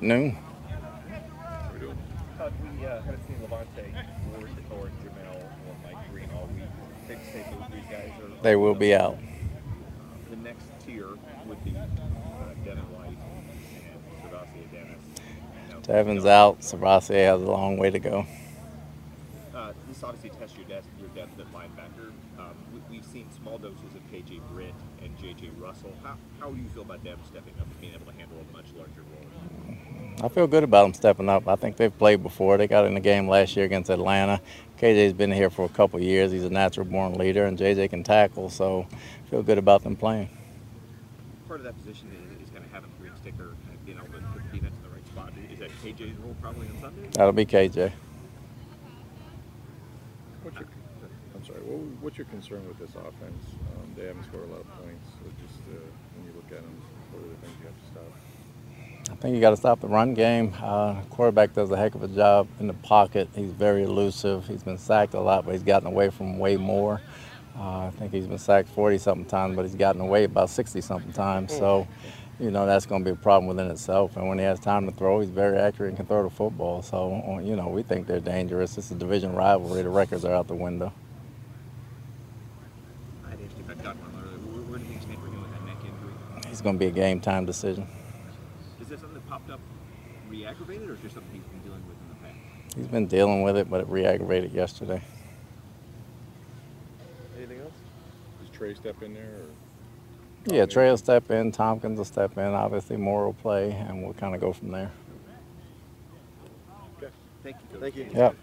noon. Uh, we uh, haven't seen Lavonte or, or Jamel or Mike Greene all week. Big say both these guys are. They will be out. The next tier would be uh, Devin White and Sebastian Dennis. Devin's out. Sabasi has a long way to go. Uh, this obviously tests your depth, your depth at linebacker. Um, we, we've seen small doses of KJ Britt and JJ Russell. How, how do you feel about them stepping up and being able to handle a much larger role? I feel good about them stepping up. I think they've played before. They got in the game last year against Atlanta. KJ's been here for a couple years. He's a natural born leader, and JJ can tackle, so I feel good about them playing. Part of that position is, is kind of having the green sticker and being able to put the defense in the right spot. Is that KJ's role probably on Sunday? That'll be KJ. What's your, I'm sorry. What, what's your concern with this offense? Um, they haven't scored a lot of points. So just uh, when you look at them, what are the things you have to stop? I think you got to stop the run game. Uh, quarterback does a heck of a job in the pocket. He's very elusive. He's been sacked a lot, but he's gotten away from way more. Uh, I think he's been sacked 40 something times, but he's gotten away about 60 something times. So, you know, that's going to be a problem within itself. And when he has time to throw, he's very accurate and can throw the football. So, you know, we think they're dangerous. It's a division rivalry. The records are out the window. I had asked you about Doc earlier. Where, where do things stand for him with that neck injury? He's going to be a game time decision. Is this something that popped up re-aggravated, or is just something he's been dealing with in the past? He's been dealing with it, but it re-aggravated yesterday. Anything else? Does Trey step in there? Or Yeah, Trey will step in, Tompkins will step in, obviously Moore will play, and we'll kind of go from there. Okay. Thank you. Coach. Thank you. Yep.